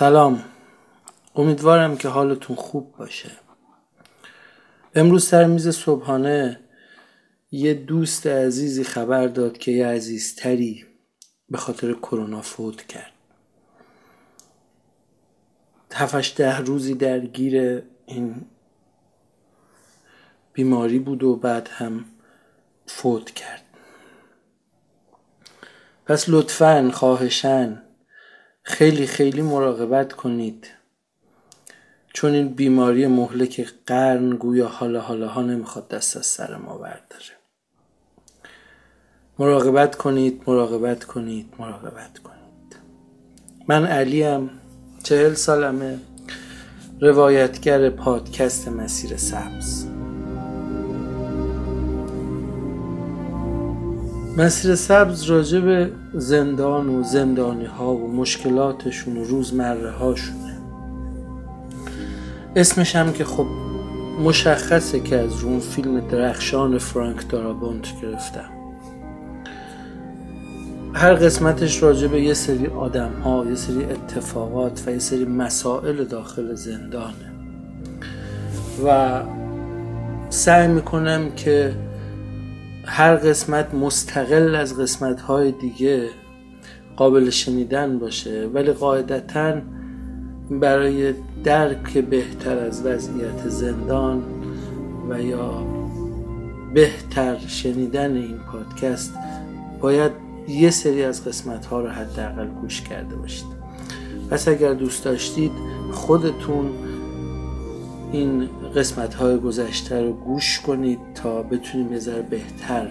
سلام. امیدوارم که حالتون خوب باشه. امروز سر میز صبحانه یه دوست عزیزی خبر داد که یه عزیزتری به خاطر کرونا فوت کرد. هفتش ده روزی درگیر این بیماری بود و بعد هم فوت کرد. پس لطفا خواهشن خیلی خیلی مراقبت کنید. چون این بیماری مهلک قرن گویا حالا حالا ها نمی‌خواد دست از سر ما برداره. مراقبت کنید مراقبت کنید مراقبت کنید. من علیم چهل سالمه روایتگر پادکست مسیر سبز. مسیر سبز راجع به زندان و زندانی ها و مشکلاتشون و روزمره هاشونه اسمش هم که خب مشخصه که از اون فیلم درخشان فرانک دارابونت گرفتم. هر قسمتش راجع به یه سری آدم ها یه سری اتفاقات و یه سری مسائل داخل زندانه. و سعی می‌کنم که هر قسمت مستقل از قسمت های دیگه قابل شنیدن باشه ولی قاعدتا برای درک بهتر از وضعیت زندان و یا بهتر شنیدن این پادکست باید یه سری از قسمت ها رو حداقل گوش کرده باشید. پس اگر دوست داشتید خودتون این قسمت های گذشته رو گوش کنید تا بتونیم یه بهتر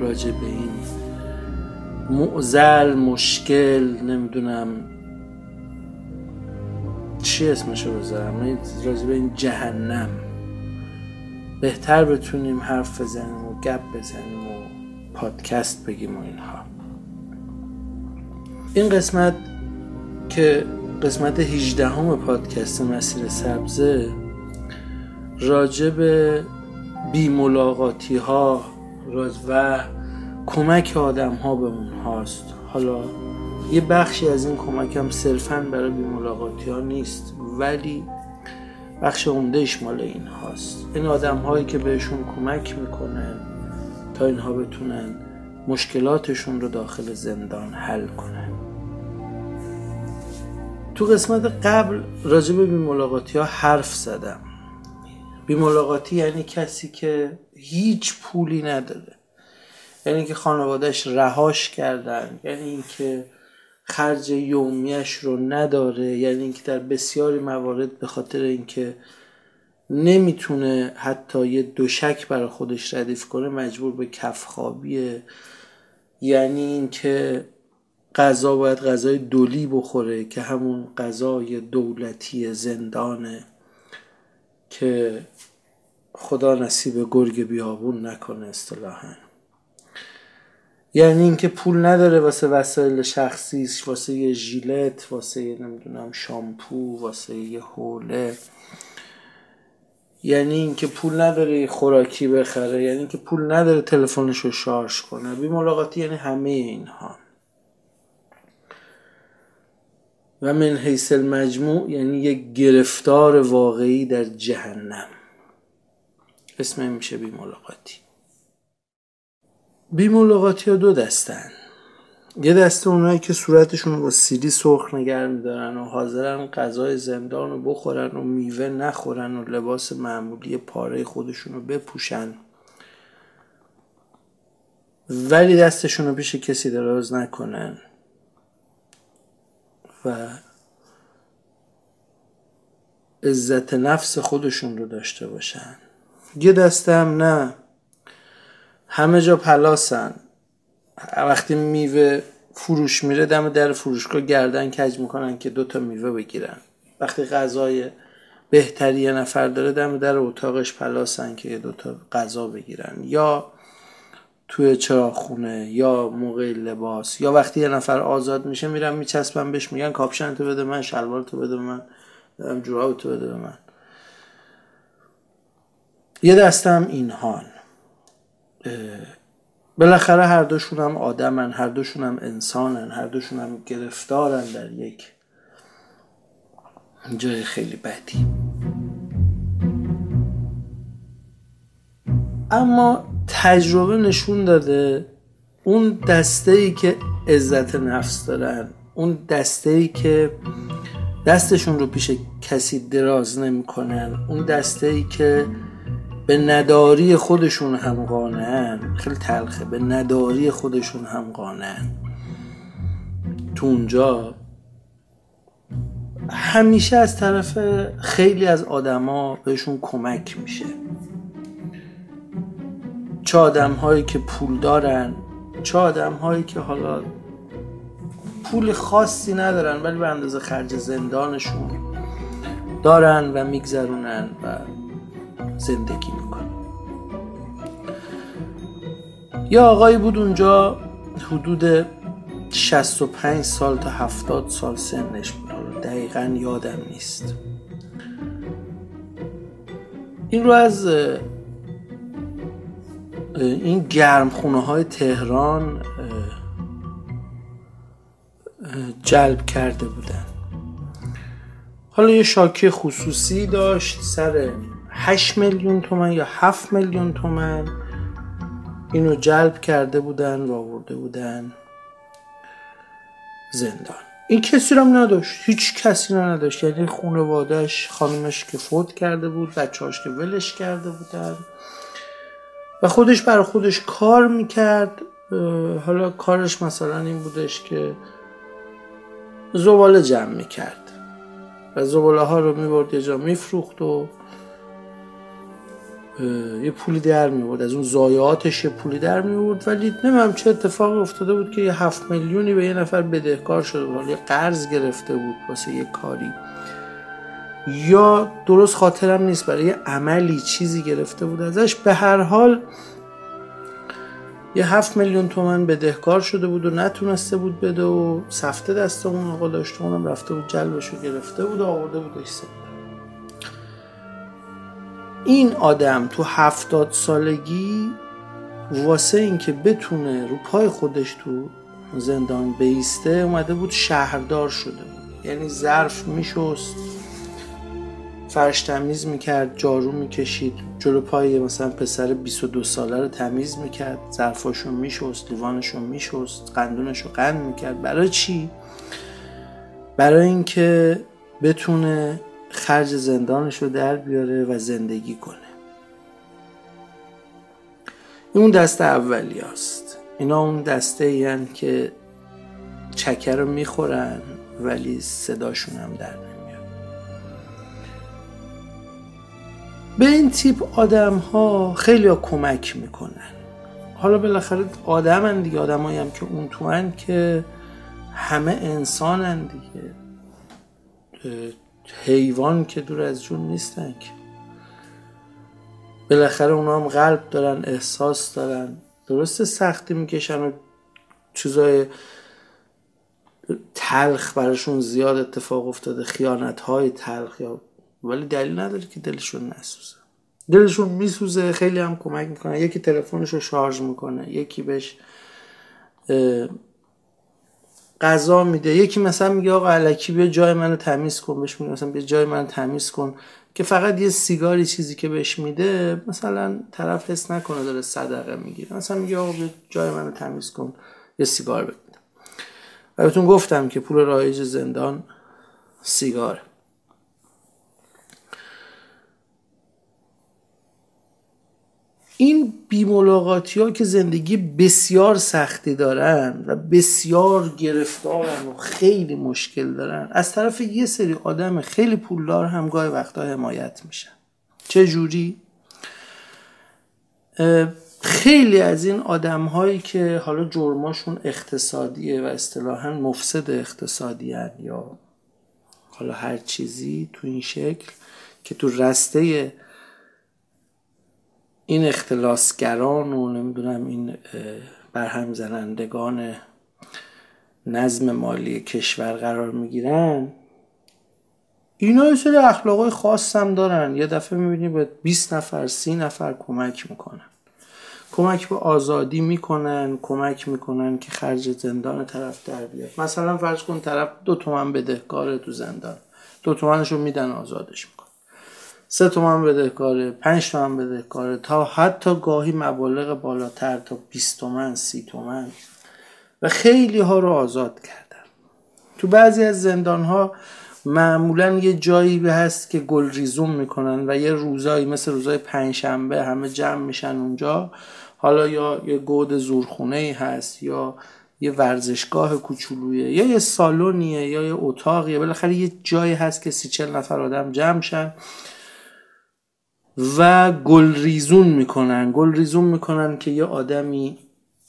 راجع به این معزل مشکل نمی‌دونم چی اسمشو بذارم راجع به این جهنم. بهتر بتونیم حرف بزنیم و گپ بزنیم و پادکست بگیم و اینها. این قسمت که قسمت 18 همه پادکست مسیر سبزه راجع به بیملاقاتی ها و کمک آدم ها به اون هاست حالا یه بخشی از این کمک هم صرفا برای بیملاقاتی ها نیست ولی بخش عمدهش مال این هاست این آدم هایی که بهشون کمک می‌کنن تا اینها بتونن مشکلاتشون رو داخل زندان حل کنن. تو قسمت قبل راجع به بیملاقاتی ها حرف زدم. بیملاقاتی یعنی کسی که هیچ پولی نداره. یعنی که خانوادهش رهاش کردن یعنی اینکه خرج یومیش رو نداره یعنی اینکه در بسیاری موارد به خاطر اینکه نمی‌تونه حتی یه دوشک برای خودش ردیف کنه مجبور به کفخوابیه یعنی اینکه غذا باید غذای دولی بخوره که همون غذای دولتی زندانه که خدا نصیب گرگ بیابون نکنه اصطلاحا. یعنی اینکه پول نداره واسه وسایل شخصیش واسه یه ژیلت واسه یه نمی‌دونم شامپو واسه یه حوله. یعنی اینکه پول نداره خوراکی بخره یعنی اینکه پول نداره تلفنش رو شارژ کنه. بی ملاقاتی یعنی همه اینها. و من حیث المجموع یعنی یک گرفتار واقعی در جهنم. اسم میشه بی ملاقاتی بی ملاقاتی ها دو دستن. یه دسته اونایی که صورتشون رو با سیلی سرخ نگر میدارن و حاضرن غذای زندان رو بخورن و میوه نخورن و لباس معمولی پاره خودشون رو بپوشن. ولی دستشون رو پیش کسی دراز نکنن. و عزت نفس خودشون رو داشته باشن. یه دسته هم نه. همه جا پلاسن. وقتی میوه فروش میره دم در فروشگاه گردن کج می‌کنن که دوتا میوه بگیرن. وقتی غذای بهتری یه نفر داره دم در اتاقش پلاسن که دوتا غذا بگیرن. یا توی چراخونه یا موقع لباس. یا وقتی یه نفر آزاد میشه میرن میچسبن بهش میگن کاپشن تو بده من شلوار تو بده من جوراب تو بده من. یه دستم اینهان. بالاخره هر دوشون هم آدمن هر دوشون هم انسانن هر دوشون هم گرفتارن در یک جای خیلی بدی. اما تجربه نشون داده اون دسته ای که عزت نفس دارن اون دسته ای که دستشون رو پیش کسی دراز نمی‌کنن اون دسته ای که به نداری خودشون هم قانعن خیلی تلخه. به نداری خودشون هم قانعن تو اونجا همیشه از طرف خیلی از آدما بهشون کمک میشه. چه آدم هایی که پول دارن چه آدم هایی که حالا پول خاصی ندارن ولی به اندازه خرج زندانشون دارن و میگذرونن و زندگی می‌کنن یا آقایی بود اونجا حدود 65 سال تا 70 سال سنش بود. دقیقا یادم نیست. این رو از این گرمخونه های تهران جلب کرده بودن. حالا یه شاکی خصوصی داشت سر 8 میلیون تومن یا 7 میلیون تومن اینو جلب کرده بودن و آورده بودن زندان. این کسی رو هم نداشت. هیچ کسی رو نداشت. یعنی خانوادهش خانمش که فوت کرده بود بچهاش که ولش کرده بودن. و خودش برای خودش کار می‌کرد. حالا کارش مثلا این بودش که زباله جمع می‌کرد. و زباله ها رو می‌برد یه جا میفروخت و یه پولی در میورد از اون زایاتش یه پولی در میورد ولی نمیم چه اتفاقی افتاده بود که یه هفت میلیونی به یه نفر بدهکار شده بود. یه قرض گرفته بود واسه یه کاری. یا درست خاطرم نیست برای یه عملی چیزی گرفته بود ازش. به هر حال یه هفت میلیون تومن بدهکار شده بود و نتونسته بود بده و سفته دست اون آقا داشته اونم رفته بود جلبش رو گرفته بود آورده بودش این آدم تو هفتاد سالگی واسه اینکه بتونه رو پای خودش تو زندان بیسته اومده بود شهردار شده بود. یعنی ظرف میشست فرش تمیز می‌کرد جارو می‌کشید جلو پای مثلا پسر 22 ساله رو تمیز می‌کرد ظرفاشو میشست لیوانشو میشست قندونشو قند می‌کرد. برای چی؟ برای اینکه بتونه خرج زندانش رو در بیاره و زندگی کنه. اون دسته اولی هست اینا اون دسته این که چکه رو می‌خورن ولی صداشون هم در نمیاد. به این تیپ آدم ها خیلی ها کمک می‌کنن. حالا بالاخره آدم دیگه آدم هم که اون تو که همه انسانن دیگه. حیوان که دور از جون نیستن که. بالاخره اونا هم قلب دارن احساس دارن. درسته سختی می‌کشن و چیزای تلخ براشون زیاد اتفاق افتاده خیانت های تلخ یا ولی دلیل نداره که دلشون نسوزه. دلشون میسوزه خیلی هم کمک می‌کنه. یکی تلفنش رو شارژ می‌کنه یکی بهش غذا میده. یکی مثلا میگه آقا علکی بیا جای منو تمیز کن بهش میگه مثلا بیا جای منو تمیز کن. که فقط یه سیگاری چیزی که بهش میده مثلا طرف حس نکنه داره صدقه می‌گیره. مثلا میگه آقا بیا جای منو تمیز کن یه سیگار بده. و بهتون گفتم که پول رایج زندان سیگاره. این بیملاقاتی ها که زندگی بسیار سختی دارن و بسیار گرفتارن و خیلی مشکل دارن از طرف یه سری آدم خیلی پولدار هم گاهی وقتا حمایت میشن چه جوری؟ خیلی از این آدم هایی که حالا جرماشون اقتصادیه و اصطلاحا مفسد اقتصادی یا حالا هر چیزی تو این شکل که تو رسته این اختلاسگران و نمی‌دونم این برهم زنندگان نظم مالی کشور قرار می‌گیرن اینا یه سری اخلاقای خاص هم دارن. یه دفعه می‌بینی به 20 نفر سی نفر کمک می‌کنن. کمک به آزادی می‌کنن کمک می‌کنن که خرج زندان طرف در بیاد. مثلا فرض کن طرف دو تومن بدهکاره تو زندان. دو تومنش رو میدن آزادش. سه تومن بدهکاره پنج تومن بدهکاره تا حتی گاهی مبالغ بالاتر تا 20 تومن سی تومن و خیلی ها رو آزاد کردن تو بعضی از زندان ها معمولا یه جایی هست که گل ریزون می‌کنن و یه روزایی مثل روزای پنجشنبه همه جمع میشن اونجا. حالا یا یه گود زورخونه ای هست یا یه ورزشگاه کوچولویه یا یه سالونیه یا یه اتاقیه. بالاخره یه جایی هست که سی چل نفر آدم جمع شن. و گل ریزون می‌کنن. گل ریزون می‌کنن که یه آدمی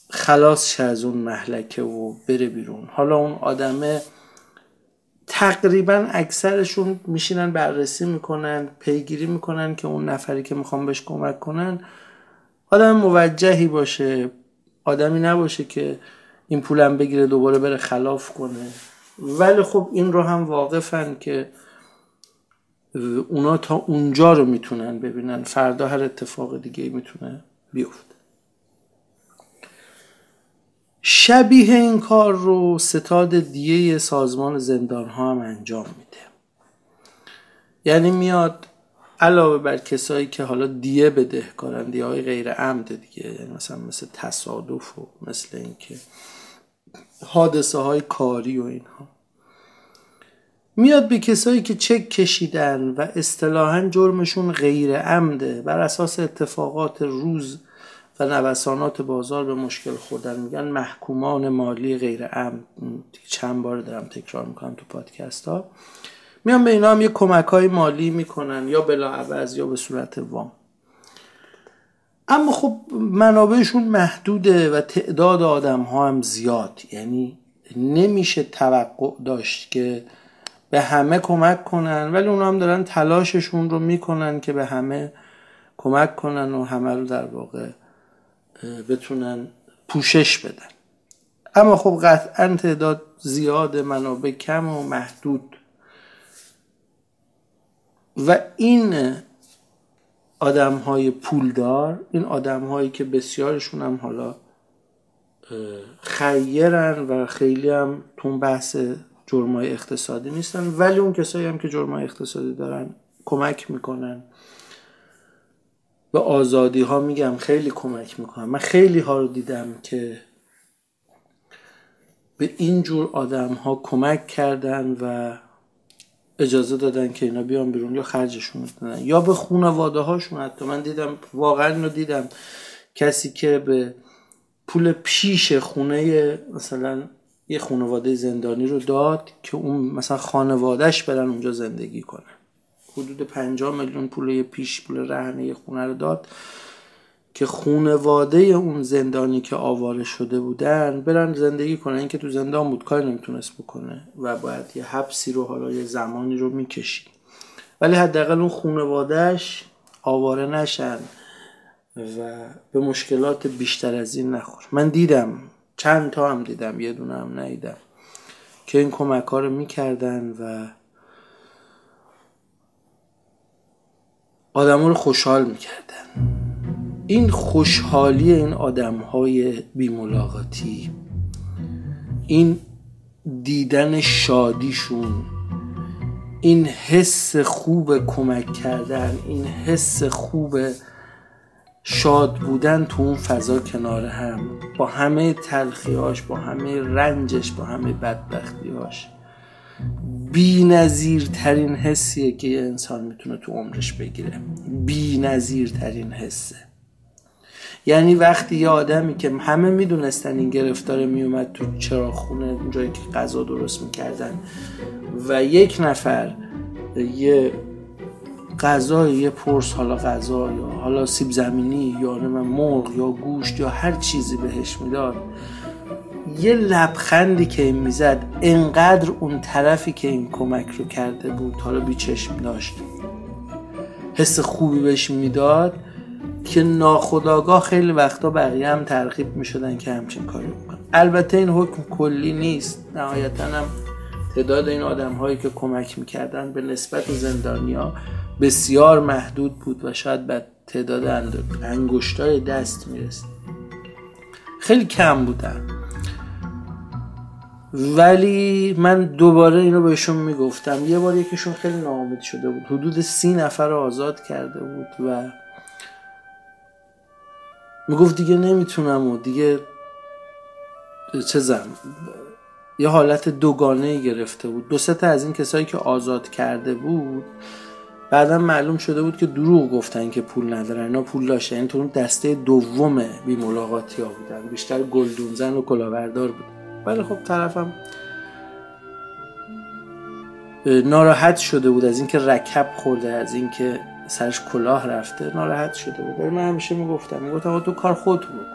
خلاص شه از اون محلکه و بره بیرون. حالا اون آدمه تقریبا اکثرشون میشینن بررسی می‌کنن پیگیری می‌کنن که اون نفری که می‌خوام بهش کمک کنن آدم موجهی باشه. آدمی نباشه که این پولم بگیره دوباره بره خلاف کنه. ولی خب این رو هم واقفن که اونا تا اونجا رو می‌تونن ببینن. فردا هر اتفاق دیگه می‌تونه بیفته. شبیه این کار رو ستاد دیه سازمان زندان ها هم انجام میده. یعنی میاد علاوه بر کسایی که حالا دیه بدهکارن دیه های غیر عمد دیگه یعنی مثلا مثل تصادف و مثل اینکه حادثه های کاری و اینها. میاد به کسایی که چک کشیدن و اصطلاحا جرمشون غیر عمده بر اساس اتفاقات روز و نوسانات بازار به مشکل خوردن. میگن محکومان مالی غیر عمد. چند بار دارم تکرار می‌کنم تو پادکست ها. میان به اینا هم یه کمک های مالی می‌کنن یا بلا عوض یا به صورت وام. اما خب منابعشون محدوده و تعداد آدم ها هم زیاد. یعنی نمیشه توقع داشت که به همه کمک کنن ولی اونا هم دارن تلاششون رو می‌کنن که به همه کمک کنن و همه رو در واقع بتونن پوشش بدن. اما خب قطعا تعداد زیاد منابع کم و محدود. و این آدم های پولدار این آدم هایی که بسیارشون هم حالا خیرن و خیلی هم تو بحث جرمای اقتصادی نیستن. ولی اون کسایی هم که جرمای اقتصادی دارن کمک می‌کنن. به آزادی ها میگم خیلی کمک می‌کنن. من خیلی ها رو دیدم که به این جور آدم ها کمک کردن و اجازه دادن که اینا بیان بیرون یا خرجشون دادن یا به خانواده هاشون حتی. من دیدم واقعا اینو دیدم. کسی که به پول پیش خونه مثلا یه خانواده زندانی رو داد که اون مثلا خانوادهش برن اونجا زندگی کنن. حدود 50 میلیون پول پیش پول رهنه یه خونه رو داد که خونواده اون زندانی که آواره شده بودن برن زندگی کنن. این که تو زندان بود کاری نمی‌تونست بکنه و باید یه حبسی رو حالا یه زمانی رو می‌کشید ولی حداقل اون خونوادهش آواره نشن و به مشکلات بیشتر از این نخور. من دیدم چند تا هم دیدم یه دونه هم ندیدم. که این کمک ها رو می‌کردن و آدم رو خوشحال می‌کردن. این خوشحالی این آدم های بیملاقاتی این دیدن شادیشون این حس خوب کمک کردن این حس خوب شاد بودن تو اون فضا کنار هم با همه تلخیاش با همه رنجش با همه بدبختیاش بی نظیر ترین حسیه که یه انسان می‌تونه تو عمرش بگیره. بی نظیر ترین حسه. یعنی وقتی یه آدمی که همه می‌دونستن این گرفتار میومد تو چرا خونه جایی که غذا درست می‌کردن و یک نفر یه غذا یه پرس حالا غذا یا حالا سیب زمینی یا مرغ یا گوشت یا هر چیزی بهش می‌داد یه لبخندی که این می‌زد انقدر اون طرفی که این کمک رو کرده بود حالا بیچشم داشت حس خوبی بهش می‌داد که ناخداگاه خیلی وقتا بقیه هم ترغیب می‌شدن که همچین کاری بکنن. البته این حکم کلی نیست نهایتا هم تعداد این آدم هایی که کمک می‌کردن به نسبت زندانیا بسیار محدود بود و شاید به تعداد انگشتای دست می‌رسید. خیلی کم بودن. ولی من دوباره اینو بهشون می‌گفتم. یه بار یکیشون خیلی ناامید شده بود. حدود سی نفر رو آزاد کرده بود و می‌گفت دیگه نمی‌تونم و دیگه چه زم یه حالت دوگانه گرفته بود. دو تا از این کسایی که آزاد کرده بود بعدا معلوم شده بود که دروغ گفتن که پول ندارن اینا پول داشتن. یعنی تو دسته دوم بی ملاقاتی ها بودن. بیشتر گلدونزن و کلاوردار بود. ولی خب طرفم ناراحت شده بود از اینکه رکب خورده از اینکه سرش کلاه رفته. ناراحت شده بود. من همیشه می‌گفتم می‌گفتم تو کار خود بود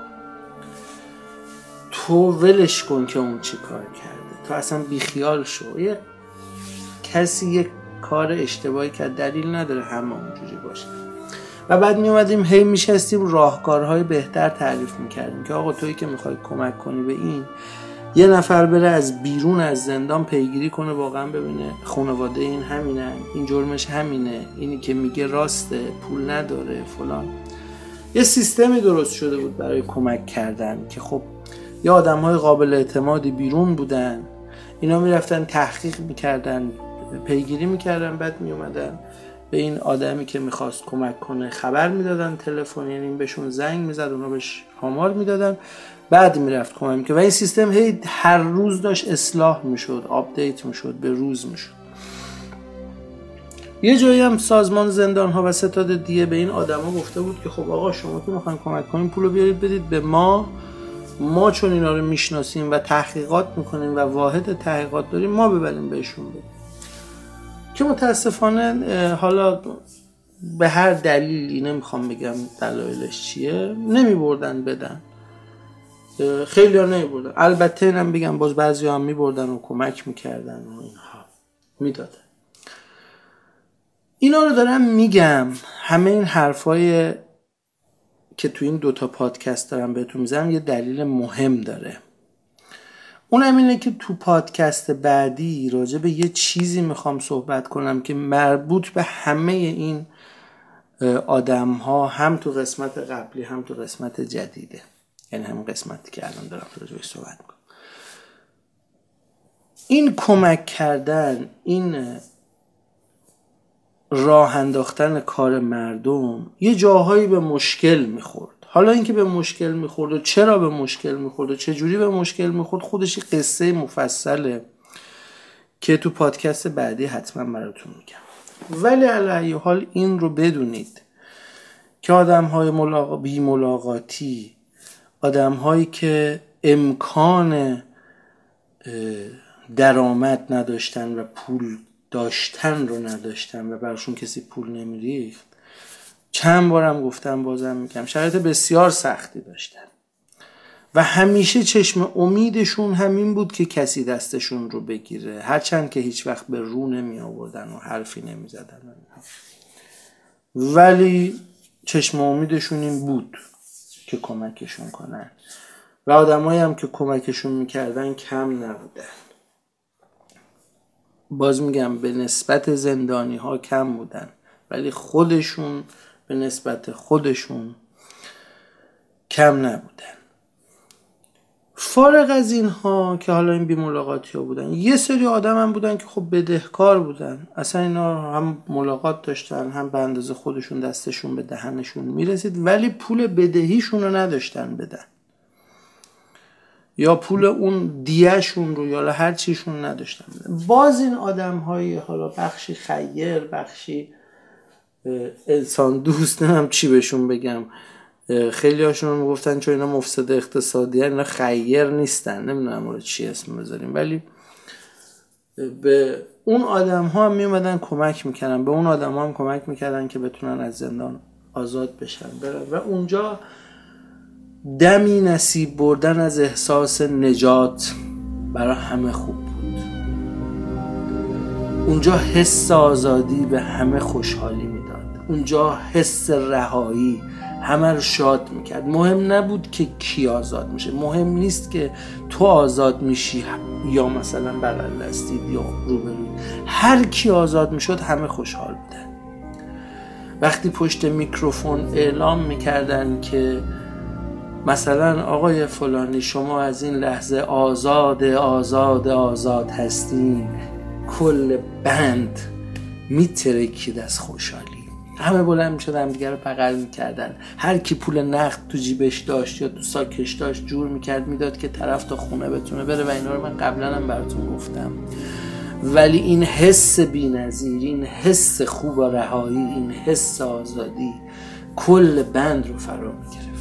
تو ولش کن که اون چی کار کرده. تو اصلا بیخیال شو. یه کسی یک کار اشتباهی که دلیل نداره همه اونجوری باشه. و بعد می اومدیم هی میشستیم راهکارهای بهتر تعریف می‌کردیم که آقا تویی که می‌خوای کمک کنی به این یه نفر بره از بیرون از زندان پیگیری کنه واقعا ببینه خانواده این همینه این جرمش همینه اینی که میگه راسته پول نداره فلان. یه سیستمی درست شده بود برای کمک کردن که خب یه آدم های قابل اعتمادی بیرون بودن. اینا می‌رفتن تحقیق می‌کردن. پیگیری می‌کردن بعد میومدن به این آدمی که می‌خواست کمک کنه خبر می‌دادن تلفن یعنی بهشون زنگ می‌زد اونا بهش آمار می‌دادن. بعد می‌رفت کمک می‌کرد. و این سیستم هی هر روز داشت اصلاح می‌شد آپدیت می‌شد به روز می‌شد. یه جایی هم سازمان زندان ها و ستاد دیه به این آدما گفته بود که خب آقا شما که می‌خواین کمک کنیم پول رو بیارید بدید به ما. ما چون اینا رو می‌شناسیم و تحقیقات می‌کنیم و واحد تحقیقات داریم ما ببریم بهشون. بدیم که متاسفانه حالا به هر دلیلی نمی‌خوام بگم دلایلش چیه نمی بردن بدن خیلی ها نمی بردن البته اینم بگم باز بعضی هم می بردن و کمک می‌کردن و اینها. می‌دادن. اینا رو دارم میگم. همه این حرفای که تو این دوتا پادکست دارم بهتون می‌زنم یه دلیل مهم داره. اونم اینه که تو پادکست بعدی راجع به یه چیزی می‌خوام صحبت کنم که مربوط به همه این آدم ها هم تو قسمت قبلی هم تو قسمت جدیده. یعنی هم قسمتی که الان دارم راجع صحبت می‌کنم. این کمک کردن این راه انداختن کار مردم یه جاهایی به مشکل می‌خورد. حالا اینکه به مشکل می‌خورد و چرا به مشکل می‌خورد و چجوری به مشکل می‌خورد خودش قصه مفصله که تو پادکست بعدی حتما براتون میگم. ولی علیه حال این رو بدونید که آدم های ملاقا... بی ملاقاتی آدم هایی که امکان درآمد نداشتن و پول داشتن رو نداشتن و برشون کسی پول نمیریخت چند بارم گفتم بازم میگم شرایط بسیار سختی داشتن. و همیشه چشم امیدشون همین بود که کسی دستشون رو بگیره. هرچند که هیچ وقت به رو نمی آوردن و حرفی نمی زدن ولی چشم امیدشون این بود که کمکشون کنن. و آدمایی هم که کمکشون می‌کردن کم نبودن. باز میگم به نسبت زندانی ها کم بودن. ولی خودشون به نسبت خودشون کم نبودن. فارغ از اینها که حالا این بیملاقاتی ها بودن یه سری آدم هم بودن که خب بدهکار بودن. اصلا اینا هم ملاقات داشتن هم به اندازه خودشون دستشون به دهنشون می‌رسید ولی پول بدهیشون رو نداشتن بدن. یا پول اون دیهشون رو یا هر چیشون نداشتن باز این آدم های حالا بخشی خیر بخشی انسان دوست نمیم چی بهشون بگم. خیلی هاشون می‌گفتن چون اینا مفسد اقتصادی اینا خیر نیستن. نمی‌دونم چی اسم بذاریم. ولی به اون آدم ها هم میومدن کمک می‌کردن. به اون آدم ها هم کمک می‌کردن که بتونن از زندان آزاد بشن. برن و اونجا دمی نصیب بردن از احساس نجات برای همه خوب بود. اونجا حس آزادی به همه خوشحالی اونجا حس رهایی همه رو شاد می‌کرد. مهم نبود که کی آزاد میشه. مهم نیست که تو آزاد میشی یا مثلا بغل دستید یا روبروی. هر کی آزاد می‌شد همه خوشحال بودن. وقتی پشت میکروفون اعلام می‌کردن که مثلا آقای فلانی شما از این لحظه آزاد آزاد آزاد هستین کل بند میترکید از خوشحالی. همه بلند می‌شدن دیگه رو بغل می‌کردن. هر کی پول نقد تو جیبش داشت یا تو ساکش داشت جور می‌کرد می‌داد که طرف تا خونه بتونه بره و اینا رو من قبلا هم براتون گفتم. ولی این حس نظیر این حس خوب و رهایی این حس آزادی کل بند رو فرا می‌گرفت.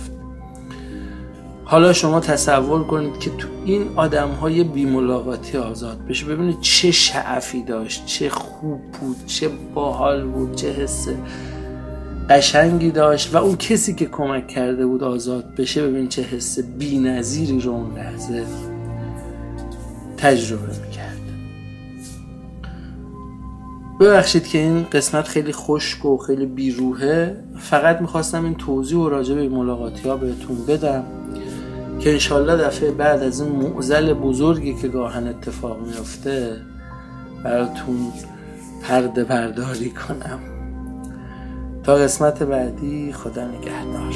حالا شما تصور کنید که تو این آدم های بیملاقاتی آزاد بشه. ببینید چه شعفی داشت چه خوب بود چه باحال بود چه حس قشنگی داشت و اون کسی که کمک کرده بود آزاد بشه. ببین چه حس بی نظیری رو اون لحظه تجربه می‌کرد. ببخشید که این قسمت خیلی خشک و خیلی بیروهه فقط می‌خواستم این توضیح و راجع به ملاقاتی ها بهتون بدم. که انشالله دفعه بعد از این معزل بزرگی که گاهن اتفاق میفته براتون پرده برداری کنم. تا قسمت بعدی خدا نگهدار.